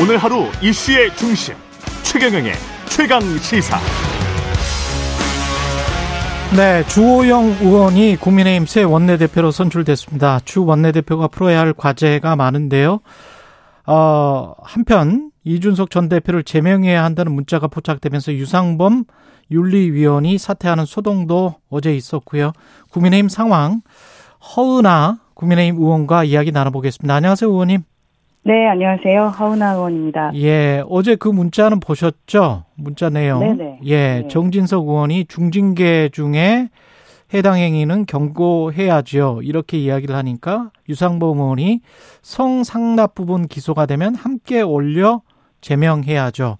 오늘 하루 이슈의 중심 최경영의 최강 시사. 네, 주호영 의원이 국민의힘 새 원내대표로 선출됐습니다. 주 원내대표가 풀어야 할 과제가 많은데요. 어, 한편 이준석 전 대표를 제명해야 한다는 문자가 포착되면서 유상범 윤리위원이 사퇴하는 소동도 어제 있었고요. 국민의힘 상황 허은아 국민의힘 의원과 이야기 나눠보겠습니다. 안녕하세요, 의원님. 네, 안녕하세요. 하은아 의원입니다. 예, 어제 그 문자는 보셨죠? 문자 내용. 네네. 예, 네. 정진석 의원이 중징계 중에 해당 행위는 경고해야죠. 이렇게 이야기를 하니까 유상범 의원이 성상납 부분 기소가 되면 함께 올려 제명해야죠.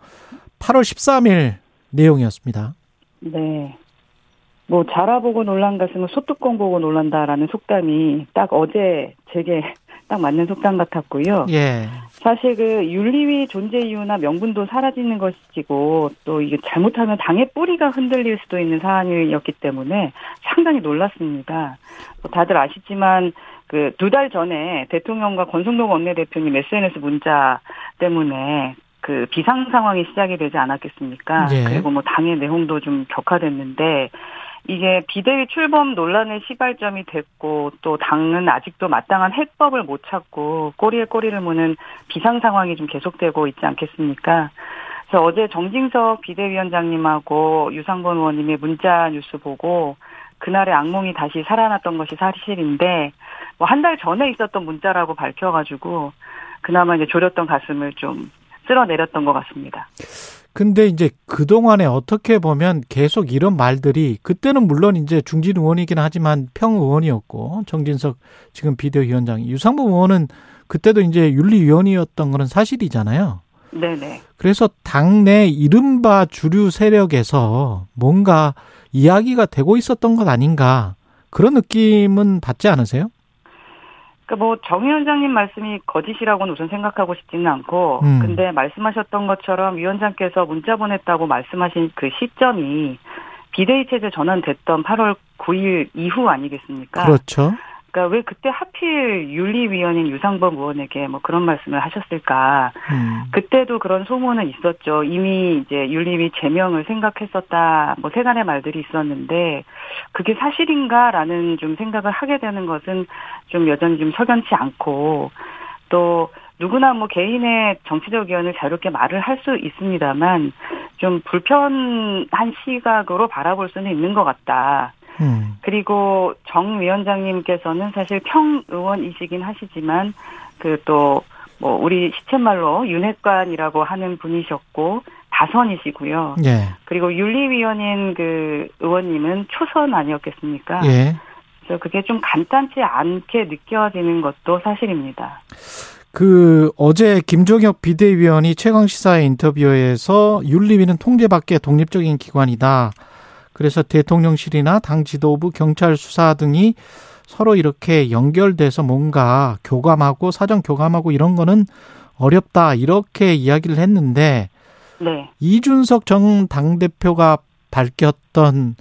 8월 13일 내용이었습니다. 네. 뭐 자라 보고 놀란 가슴은 소뚜껑 보고 놀란다라는 속담이 딱 어제 제게 딱 맞는 속담 같았고요. 예. 사실 그 윤리위 존재 이유나 명분도 사라지는 것이고 또 이게 잘못하면 당의 뿌리가 흔들릴 수도 있는 사안이었기 때문에 상당히 놀랐습니다. 뭐 다들 아시지만 그 두 달 전에 대통령과 권성동 원내대표님 SNS 문자 때문에 그 비상 상황이 시작이 되지 않았겠습니까? 예. 그리고 뭐 당의 내홍도 좀 격화됐는데 이게 비대위 출범 논란의 시발점이 됐고 또 당은 아직도 마땅한 해법을 못 찾고 꼬리에 꼬리를 무는 비상 상황이 좀 계속되고 있지 않겠습니까? 그래서 어제 정진석 비대위원장님하고 유상범 의원님의 문자 뉴스 보고 그날의 악몽이 다시 살아났던 것이 사실인데 뭐 한 달 전에 있었던 문자라고 밝혀가지고 그나마 이제 졸였던 가슴을 좀 쓸어내렸던 것 같습니다. 근데 이제 그동안에 어떻게 보면 계속 이런 말들이 그때는 물론 이제 중진 의원이긴 하지만 평 의원이었고 정진석 지금 비대위원장 유상범 의원은 그때도 이제 윤리위원이었던 거는 사실이잖아요. 네네. 그래서 당내 이른바 주류 세력에서 뭔가 이야기가 되고 있었던 것 아닌가 그런 느낌은 받지 않으세요? 그러니까 뭐 정 위원장님 말씀이 거짓이라고는 우선 생각하고 싶지는 않고, 음. 근데 말씀하셨던 것처럼 위원장께서 문자 보냈다고 말씀하신 그 시점이 비대위 체제 전환됐던 8월 9일 이후 아니겠습니까? 그렇죠. 그러니까 왜 그때 하필 윤리위원인 유상범 의원에게 뭐 그런 말씀을 하셨을까? 음. 그때도 그런 소문은 있었죠. 이미 이제 윤리위 제명을 생각했었다. 뭐 세간의 말들이 있었는데 그게 사실인가라는 좀 생각을 하게 되는 것은 좀 여전히 좀 석연치 않고 또 누구나 뭐 개인의 정치적 의견을 자유롭게 말을 할 수 있습니다만 좀 불편한 시각으로 바라볼 수는 있는 것 같다. 음. 그리고 정 위원장님께서는 사실 평 의원이시긴 하시지만 그 또 뭐 우리 시쳇말로 윤핵관이라고 하는 분이셨고 다선이시고요. 예. 그리고 윤리위원인 그 의원님은 초선 아니었겠습니까? 예. 그래서 그게 좀 간단치 않게 느껴지는 것도 사실입니다. 그 어제 김종혁 비대위원이 최강 시사의 인터뷰에서 윤리위는 통제 밖의 독립적인 기관이다. 그래서 대통령실이나 당 지도부, 경찰 수사 등이 서로 이렇게 연결돼서 뭔가 교감하고 사전 교감하고 이런 거는 어렵다. 이렇게 이야기를 했는데 네. 이준석 전 당대표가 밝혔던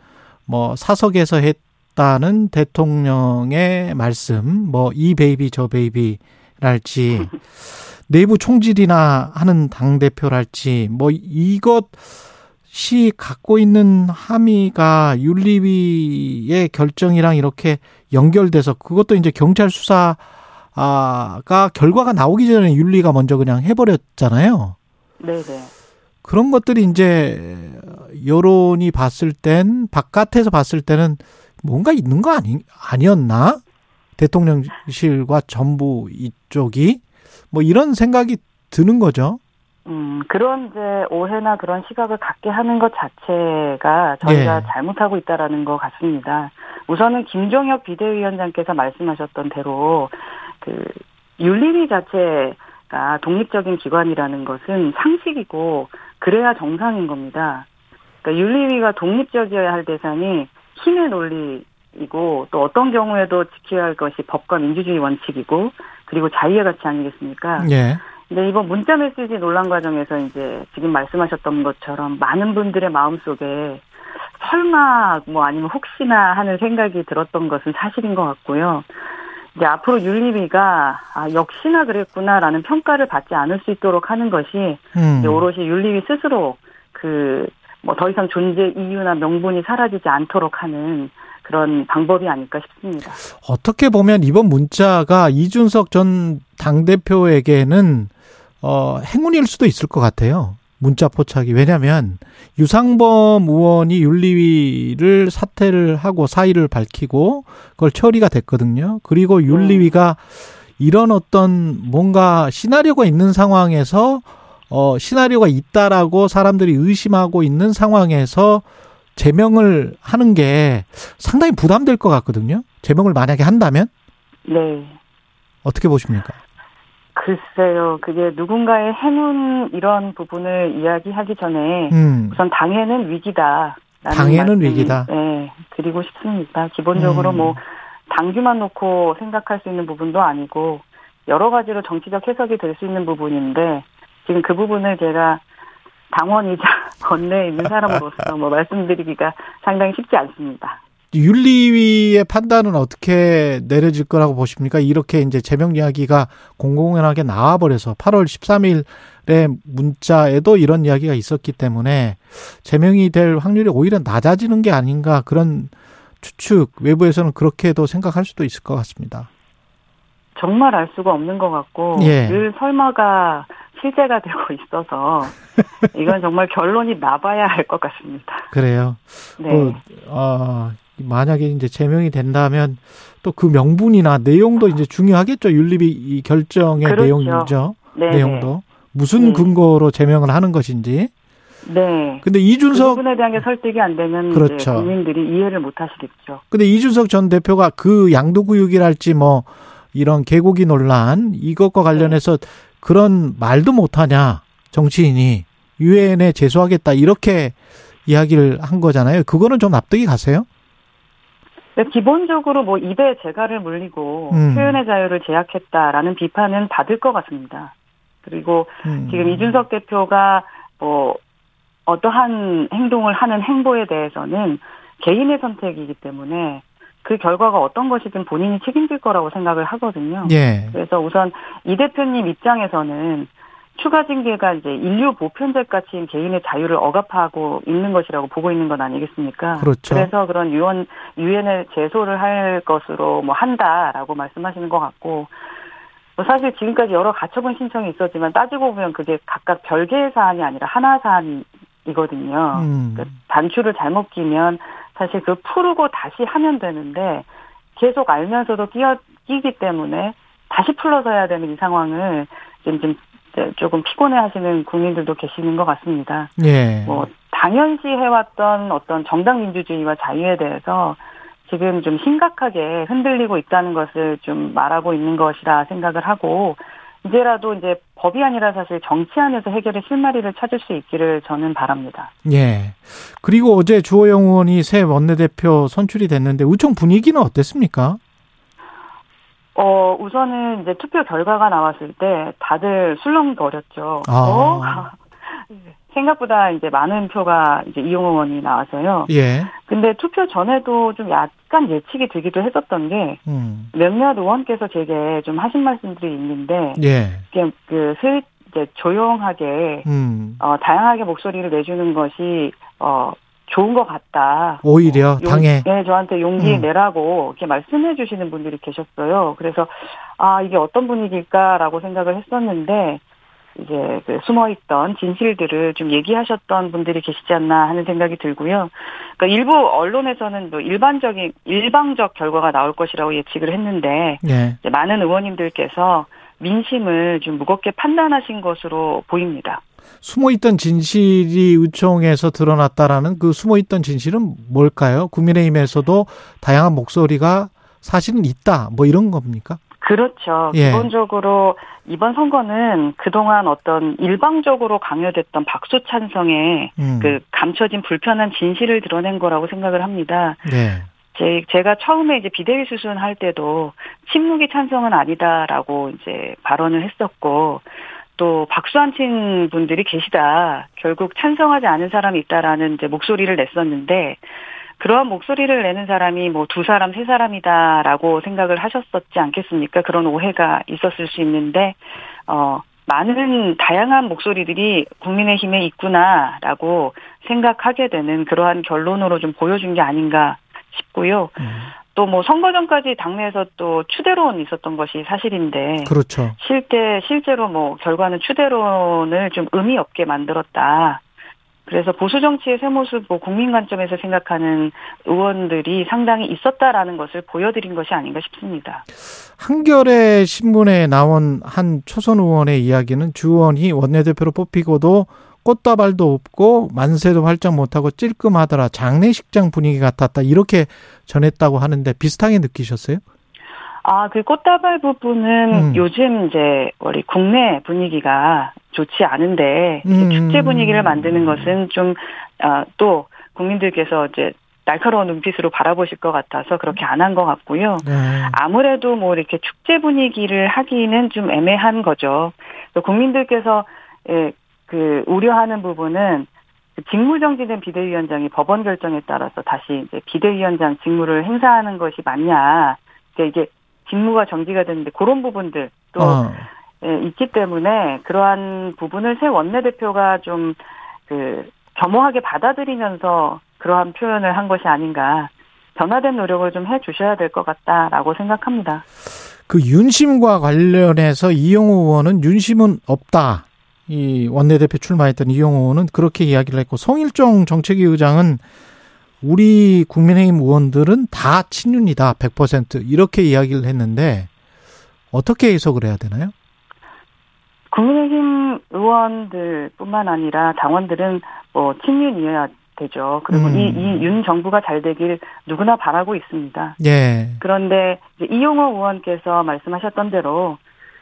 뭐 사석에서 했다는 대통령의 말씀, 뭐 이 베이비 저 베이비랄지 내부 총질이나 하는 당대표랄지 뭐 이것 이 갖고 있는 함의가 윤리위의 결정이랑 이렇게 연결돼서 그것도 이제 경찰 수사가 결과가 나오기 전에 윤리가 먼저 그냥 해버렸잖아요. 네, 네. 그런 것들이 이제 여론이 봤을 땐 바깥에서 봤을 때는 뭔가 있는 거 아니 아니었나? 대통령실과 정부 이쪽이 뭐 이런 생각이 드는 거죠. 음, 그런 이제 오해나 그런 시각을 갖게 하는 것 자체가 저희가 예. 잘못하고 있다라는 것 같습니다. 우선은 김종혁 비대위원장께서 말씀하셨던 대로 그 윤리위 자체가 독립적인 기관이라는 것은 상식이고 그래야 정상인 겁니다. 그러니까 윤리위가 독립적이어야 할 대상이 힘의 논리이고 또 어떤 경우에도 지켜야 할 것이 법과 민주주의 원칙이고 그리고 자유의 가치 아니겠습니까? 예. 근데 이번 문자 메시지 논란 과정에서 이제 지금 말씀하셨던 것처럼 많은 분들의 마음속에 설마 뭐 아니면 혹시나 하는 생각이 들었던 것은 사실인 것 같고요. 이제 앞으로 윤리위가 아, 역시나 그랬구나라는 평가를 받지 않을 수 있도록 하는 것이 음. 오롯이 윤리위 스스로 그 뭐 더 이상 존재 이유나 명분이 사라지지 않도록 하는 그런 방법이 아닐까 싶습니다. 어떻게 보면 이번 문자가 이준석 전 당대표에게는 어, 행운일 수도 있을 것 같아요. 문자 포착이. 왜냐하면 유상범 의원이 윤리위를 사퇴를 하고 사의를 밝히고 그걸 처리가 됐거든요. 그리고 윤리위가 이런 어떤 뭔가 시나리오가 있는 상황에서 어, 시나리오가 있다라고 사람들이 의심하고 있는 상황에서 제명을 하는 게 상당히 부담될 것 같거든요. 제명을 만약에 한다면 네. 어떻게 보십니까? 글쎄요, 그게 누군가의 행운 이런 부분을 이야기하기 전에 음, 우선 당해는 위기다. 당해는 위기다. 네, 드리고 싶습니다. 기본적으로 음. 뭐 당규만 놓고 생각할 수 있는 부분도 아니고 여러 가지로 정치적 해석이 될 수 있는 부분인데 지금 그 부분을 제가 당원이자 건내에 있는 사람으로서 뭐 말씀드리기가 상당히 쉽지 않습니다. 윤리위의 판단은 어떻게 내려질 거라고 보십니까? 이렇게 이제 제명 이야기가 공공연하게 나와버려서 8월 13일에 문자에도 이런 이야기가 있었기 때문에 제명이 될 확률이 오히려 낮아지는 게 아닌가 그런 추측 외부에서는 그렇게도 생각할 수도 있을 것 같습니다. 정말 알 수가 없는 것 같고 예. 늘 설마가 실제가 되고 있어서 이건 정말 결론이 나봐야 할 것 같습니다. 그래요. 네. 그, 아, 만약에 이제 제명이 된다면 또 그 명분이나 내용도 이제 중요하겠죠. 윤리비 이 결정의 그렇죠. 내용이죠. 네. 내용도 무슨 네. 근거로 제명을 하는 것인지. 네. 근데 그 이준석 부분에 대한 게 설득이 안 되면 그렇죠. 국민들이 이해를 못 하시겠죠. 근데 이준석 전 대표가 그 양도구역이랄지 뭐 이런 개고기 논란 이것과 관련해서 그런 말도 못하냐 정치인이 유엔에 제소하겠다 이렇게 이야기를 한 거잖아요. 그거는 좀 납득이 가세요? 기본적으로 뭐 입에 재갈을 물리고 음. 표현의 자유를 제약했다라는 비판은 받을 것 같습니다. 그리고 음. 지금 이준석 대표가 뭐 어떠한 행동을 하는 행보에 대해서는 개인의 선택이기 때문에 그 결과가 어떤 것이든 본인이 책임질 거라고 생각을 하거든요. 예. 그래서 우선 이 대표님 입장에서는 추가 징계가 이제 인류 보편제까지 개인의 자유를 억압하고 있는 것이라고 보고 있는 건 아니겠습니까? 그렇죠. 래서 그런 유엔 유엔에 제소를 할 것으로 뭐 한다라고 말씀하시는 것 같고 뭐 사실 지금까지 여러 가처분 신청이 있었지만 따지고 보면 그게 각각 별개의 사안이 아니라 하나 사안이거든요. 음. 그 단추를 잘못 끼면 사실 그 풀고 다시 하면 되는데 계속 알면서도 끼어 끼기 때문에 다시 풀러서 해야 되는 이 상황을 지금 좀 이제 조금 피곤해하시는 국민들도 계시는 것 같습니다. 예. 뭐 당연시 해왔던 어떤 정당 민주주의와 자유에 대해서 지금 좀 심각하게 흔들리고 있다는 것을 좀 말하고 있는 것이라 생각을 하고 이제라도 이제 법이 아니라 사실 정치 안에서 해결의 실마리를 찾을 수 있기를 저는 바랍니다. 예. 그리고 어제 주호영 의원이 새 원내대표 선출이 됐는데 우총 분위기는 어땠습니까? 어, 우선은 이제 투표 결과가 나왔을 때 다들 술렁거렸죠. 아. 어? 생각보다 이제 많은 표가 이제 이용호 의원이 나와서요. 예. 근데 투표 전에도 좀 약간 예측이 되기도 했었던 게 음. 몇몇 의원께서 제게 좀 하신 말씀들이 있는데 예. 이게 그 슬, 이제 조용하게 음. 어, 다양하게 목소리를 내주는 것이 어, 좋은 것 같다. 오히려 용- 당에 네, 저한테 용기 음. 내라고 이렇게 말씀해 주시는 분들이 계셨어요. 그래서 아 이게 어떤 분위기일까라고 생각을 했었는데 이제 그 숨어있던 진실들을 좀 얘기하셨던 분들이 계시지 않나 하는 생각이 들고요. 그러니까 일부 언론에서는 뭐 일반적인 일방적 결과가 나올 것이라고 예측을 했는데 예. 이제 많은 의원님들께서 민심을 좀 무겁게 판단하신 것으로 보입니다. 숨어있던 진실이 의총에서 드러났다라는 그 숨어있던 진실은 뭘까요? 국민의힘에서도 다양한 목소리가 사실은 있다. 뭐 이런 겁니까? 그렇죠. 예. 기본적으로 이번 선거는 그동안 어떤 일방적으로 강요됐던 박수 찬성에 음. 그 감춰진 불편한 진실을 드러낸 거라고 생각을 합니다. 네. 제, 제가 처음에 이제 비대위 수순할 때도 침묵이 찬성은 아니다라고 이제 발언을 했었고 또 박수 안 친 분들이 계시다. 결국 찬성하지 않은 사람이 있다라는 이제 목소리를 냈었는데 그러한 목소리를 내는 사람이 뭐 두 사람, 세 사람이다라고 생각을 하셨었지 않겠습니까? 그런 오해가 있었을 수 있는데, 어, 많은 다양한 목소리들이 국민의힘에 있구나라고 생각하게 되는 그러한 결론으로 좀 보여준 게 아닌가 싶고요. 음. 또 뭐 선거 전까지 당내에서 또 추대론 있었던 것이 사실인데 그렇죠. 실제 실제로 뭐 결과는 추대론을 좀 의미 없게 만들었다. 그래서 보수 정치의 새 모습, 뭐 국민 관점에서 생각하는 의원들이 상당히 있었다라는 것을 보여드린 것이 아닌가 싶습니다. 한겨레 신문에 나온 한 초선 의원의 이야기는 주 의원이 원내대표로 뽑히고도 꽃다발도 없고 만세도 활짝 못하고 찔끔하더라 장례식장 분위기 같았다 이렇게 전했다고 하는데 비슷하게 느끼셨어요? 아, 그 꽃다발 부분은 음. 요즘 이제 우리 국내 분위기가 좋지 않은데 음. 축제 분위기를 만드는 것은 좀 아, 또 국민들께서 이제 날카로운 눈빛으로 바라보실 것 같아서 그렇게 안 한 것 같고요. 네. 아무래도 뭐 이렇게 축제 분위기를 하기는 좀 애매한 거죠. 또 국민들께서 예, 그 우려하는 부분은 그 직무 정지된 비대위원장이 법원 결정에 따라서 다시 이제 비대위원장 직무를 행사하는 것이 맞냐. 그러니까 이게 직무가 정지가 되는데 그런 부분들 또 어. 예, 있기 때문에 그러한 부분을 새 원내대표가 좀 그 겸허하게 받아들이면서 그러한 표현을 한 것이 아닌가. 변화된 노력을 좀 해 주셔야 될 것 같다라고 생각합니다. 그 윤심과 관련해서 이용호 의원은 윤심은 없다. 이 원내대표 출마했던 이용호 의원은 그렇게 이야기를 했고 송일종 정책위 의장은 우리 국민의힘 의원들은 다 친윤이다. 100% 이렇게 이야기를 했는데 어떻게 해석을 해야 되나요? 국민의힘 의원들뿐만 아니라 당원들은 뭐 친윤이어야 되죠. 그리고 음. 이이 윤 정부가 잘 되길 누구나 바라고 있습니다. 예. 그런데 이용호 의원께서 말씀하셨던 대로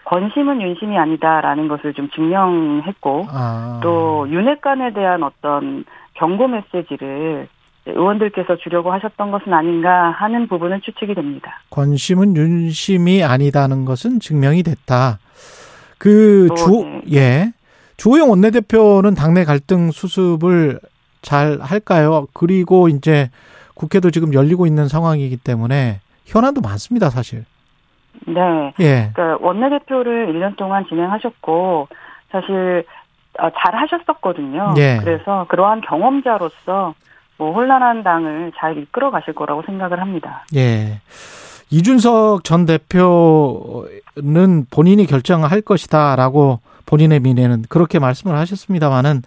권심은 윤심이 아니다라는 것을 좀 증명했고 아. 또 윤핵관에 대한 어떤 경고 메시지를 의원들께서 주려고 하셨던 것은 아닌가 하는 부분은 추측이 됩니다. 권심은 윤심이 아니다는 것은 증명이 됐다. 그 어, 주, 네. 예. 주호영 원내대표는 당내 갈등 수습을 잘 할까요? 그리고 이제 국회도 지금 열리고 있는 상황이기 때문에 현안도 많습니다, 사실. 네. 예. 그러니까 원내대표를 1년 동안 진행하셨고 사실 어, 잘 하셨었거든요. 예. 그래서 그러한 경험자로서 뭐 혼란한 당을 잘 이끌어 가실 거라고 생각을 합니다. 예. 이준석 전 대표는 본인이 결정할 것이다라고 본인의 미래는 그렇게 말씀을 하셨습니다만은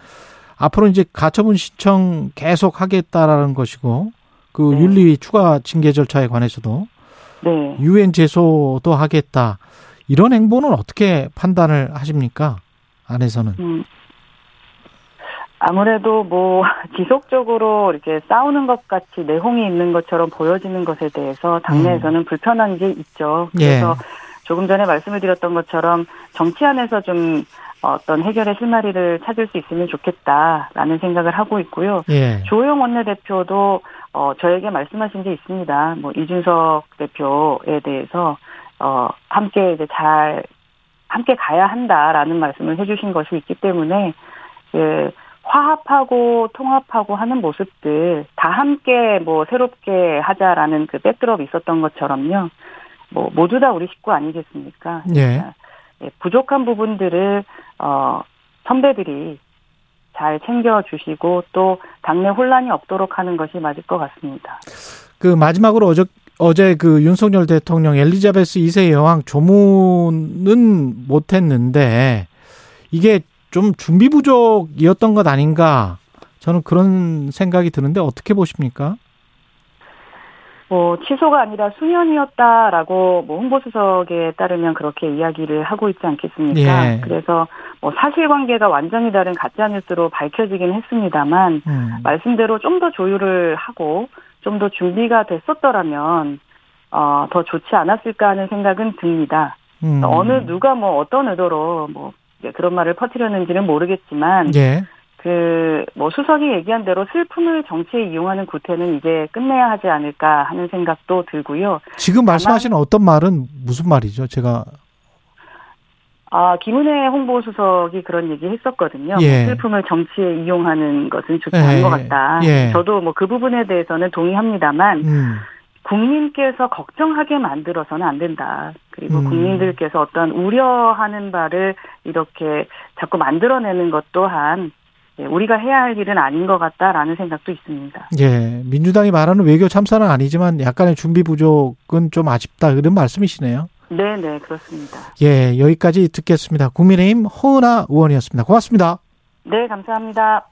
앞으로 이제 가처분 신청 계속 하겠다라는 것이고 그 네. 윤리 추가 징계 절차에 관해서도 네. 유엔 제소도 하겠다. 이런 행보는 어떻게 판단을 하십니까? 안에서는. 음, 아무래도 뭐 지속적으로 이렇게 싸우는 것 같이 내홍이 있는 것처럼 보여지는 것에 대해서 당내에서는 불편한 게 있죠. 그래서 조금 전에 말씀을 드렸던 것처럼 정치 안에서 좀 어떤 해결의 실마리를 찾을 수 있으면 좋겠다라는 생각을 하고 있고요. 예. 조영 원내대표도 어 저에게 말씀하신 게 있습니다. 뭐 이준석 대표에 대해서 어 함께 이제 잘 함께 가야 한다라는 말씀을 해주신 것이 있기 때문에 예, 화합하고 통합하고 하는 모습들 다 함께 뭐 새롭게 하자라는 그 백드롭이 있었던 것처럼요. 뭐 모두 다 우리 식구 아니겠습니까? 예. 예, 부족한 부분들을 어 선배들이 잘 챙겨 주시고 또 당내 혼란이 없도록 하는 것이 맞을 것 같습니다. 그 마지막으로 어제 어제 그 윤석열 대통령 엘리자베스 2세 여왕 조문은 못했는데 이게 좀 준비 부족이었던 것 아닌가 저는 그런 생각이 드는데 어떻게 보십니까? 뭐 취소가 아니라 수년이었다라고 뭐 홍보수석에 따르면 그렇게 이야기를 하고 있지 않겠습니까? 예. 그래서 뭐 사실관계가 완전히 다른 가짜 뉴스로 밝혀지긴 했습니다만 음. 말씀대로 좀 더 조율을 하고 좀 더 준비가 됐었더라면 어, 더 좋지 않았을까 하는 생각은 듭니다. 음. 어느 누가 뭐 어떤 의도로 뭐 그런 말을 퍼뜨렸는지는 모르겠지만 예. 그 뭐 수석이 얘기한 대로 슬픔을 정치에 이용하는 구태는 이제 끝내야 하지 않을까 하는 생각도 들고요. 지금 말씀하시는 어떤 말은 무슨 말이죠? 제가 아, 김은혜 홍보수석이 그런 얘기 했었거든요. 뭐 예. 슬픔을 정치에 이용하는 것은 좋지 예. 않은 것 같다. 예. 저도 뭐 그 부분에 대해서는 동의합니다만, 음. 국민께서 걱정하게 만들어서는 안 된다. 그리고 음. 국민들께서 어떤 우려하는 바를 이렇게 자꾸 만들어내는 것 또한 예, 우리가 해야 할 일은 아닌 것 같다라는 생각도 있습니다. 예. 민주당이 말하는 외교 참사는 아니지만 약간의 준비 부족은 좀 아쉽다. 그런 말씀이시네요. 네, 네, 그렇습니다. 예. 여기까지 듣겠습니다. 국민의힘 허은하 의원이었습니다. 고맙습니다. 네, 감사합니다.